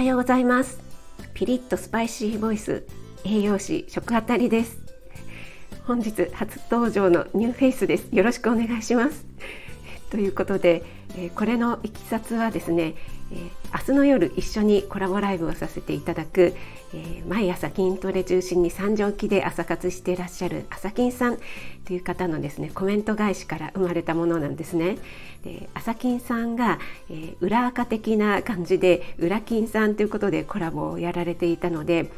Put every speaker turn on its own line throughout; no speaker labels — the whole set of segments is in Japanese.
はようございます。ピリッとスパイシーボイス栄養士しょくアタリです。本日初登場のニューフェイスです。よろしくお願いします。ということで、えこれのいきさつはですね、え明日の夜一緒にコラボライブをさせていただく、え毎朝筋トレ中心に三畳期で朝活していらっしゃる朝筋さんという方のですねコメント返しから生まれたものなんですね。で朝筋さんが、えー、裏垢的な感じで裏筋さんということでコラボをやられていたので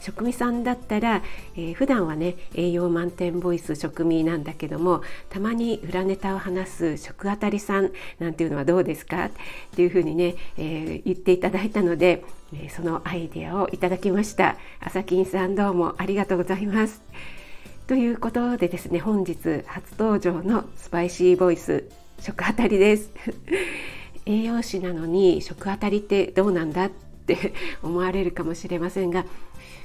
食味さんだったら、えー、普段はね栄養満点ボイス食味なんだけどもたまに裏ネタを話す食あたりさんなんていうのはどうですか？っていうふうにね、えー、言っていただいたので、えー、そのアイデアをいただきました。朝金さんどうもありがとうございます。ということでですね本日初登場のスパイシーボイス食あたりです。栄養士なのに食あたりってどうなんだ？ってって 思われるかもしれませんが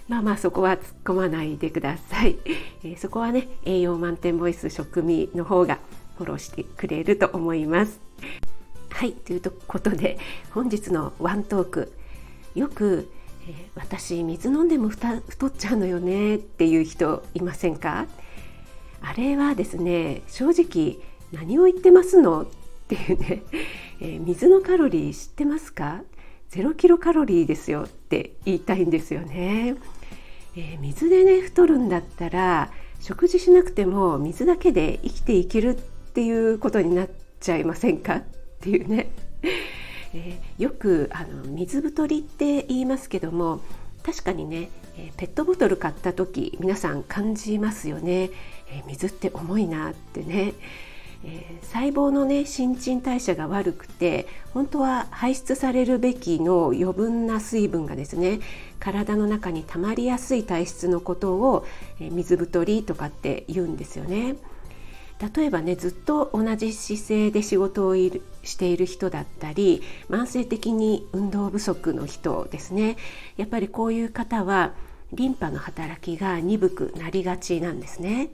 まあまあそこは突っ込まないでください、えー、そこはね栄養満点ボイス食味の方がフォローしてくれると思います。はいということで本日のワントーク。よく、えー、私水飲んでも太っちゃうのよねっていう人いませんか？あれはですね正直何を言ってますの？っていうね、えー、水のカロリー知ってますか？0キロカロリーですよって言いたいんですよね。えー、水でね太るんだったら食事しなくても水だけで生きていけるっていうことになっちゃいませんかっていうね、えー、よくあの水太りって言いますけども確かにね、えー、ペットボトル買った時皆さん感じますよね、え水って重いなってね。えー、細胞のね新陳代謝が悪くて本当は排出されるべきの余分な水分がですね体の中に溜まりやすい体質のことを、えー、水太りとかって言うんですよね。例えばねずっと同じ姿勢で仕事をしている人だったり慢性的に運動不足の人ですねやっぱりこういう方はリンパの働きが鈍くなりがちなんですね。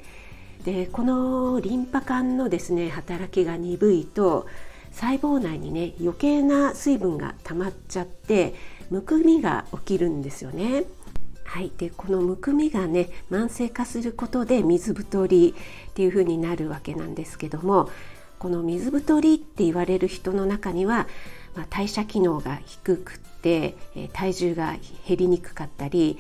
でこのリンパ管のですね働きが鈍いと細胞内にね余計な水分が溜まっちゃってむくみが起きるんですよね。はい、でこのむくみがね慢性化することで水太りっていう風になるわけなんですけどもこの水太りって言われる人の中には、まあ、代謝機能が低くて、え体重が減りにくかったり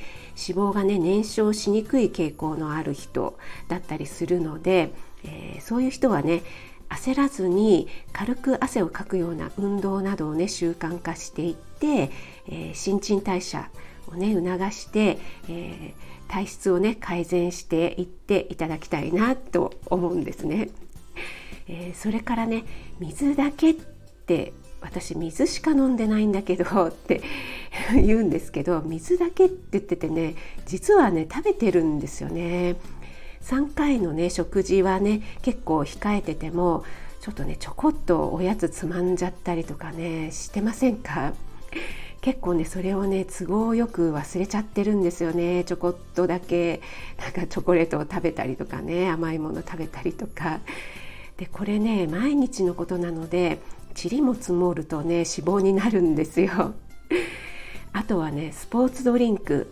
脂肪がね燃焼しにくい傾向のある人だったりするので、えー、そういう人はね焦らずに軽く汗をかくような運動などをね習慣化していって、えー、新陳代謝をね促して、えー、体質をね改善していっていただきたいなと思うんですね。えー、それからね水だけって私水しか飲んでないんだけどって 言うんですけど水だけって言っててね実はね食べてるんですよね。3回のね食事はね結構控えててもちょっとねちょこっとおやつつまんじゃったりとかねしてませんか？結構ねそれをね都合よく忘れちゃってるんですよね。ちょこっとだけ。なんかチョコレートを食べたりとかね甘いもの食べたりとか。でこれね毎日のことなので塵も積もるとね脂肪になるんですよ。あとはねスポーツドリンク。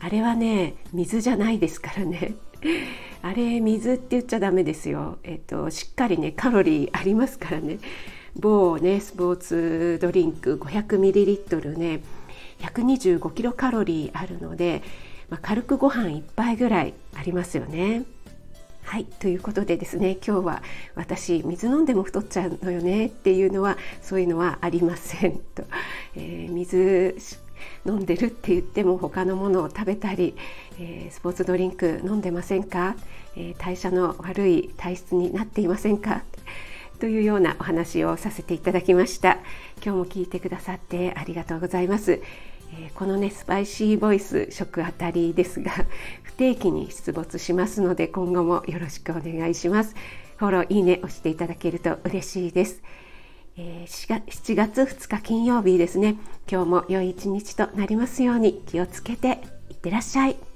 あれはね水じゃないですからね。あれ水って言っちゃダメですよ。えっとしっかりねカロリーありますからね。某ねスポーツドリンク 500ml ね125キロカロリーあるので、まあ、軽くご飯1杯ぐらいありますよね。はいということでですね今日は私水飲んでも太っちゃうのよねっていうのはそういうのはありませんと、えー、水飲んでるって言っても他のものを食べたり、えー、スポーツドリンク飲んでませんか、えー、代謝の悪い体質になっていませんか？というようなお話をさせていただきました。今日も聞いてくださってありがとうございます。えこのねスパイシーボイス食あたりですが 不定期に出没しますので今後もよろしくお願いします。フォローいいね押していただけると嬉しいです、えー、7月2日金曜日ですね。今日も良い一日となりますように気をつけていってらっしゃい。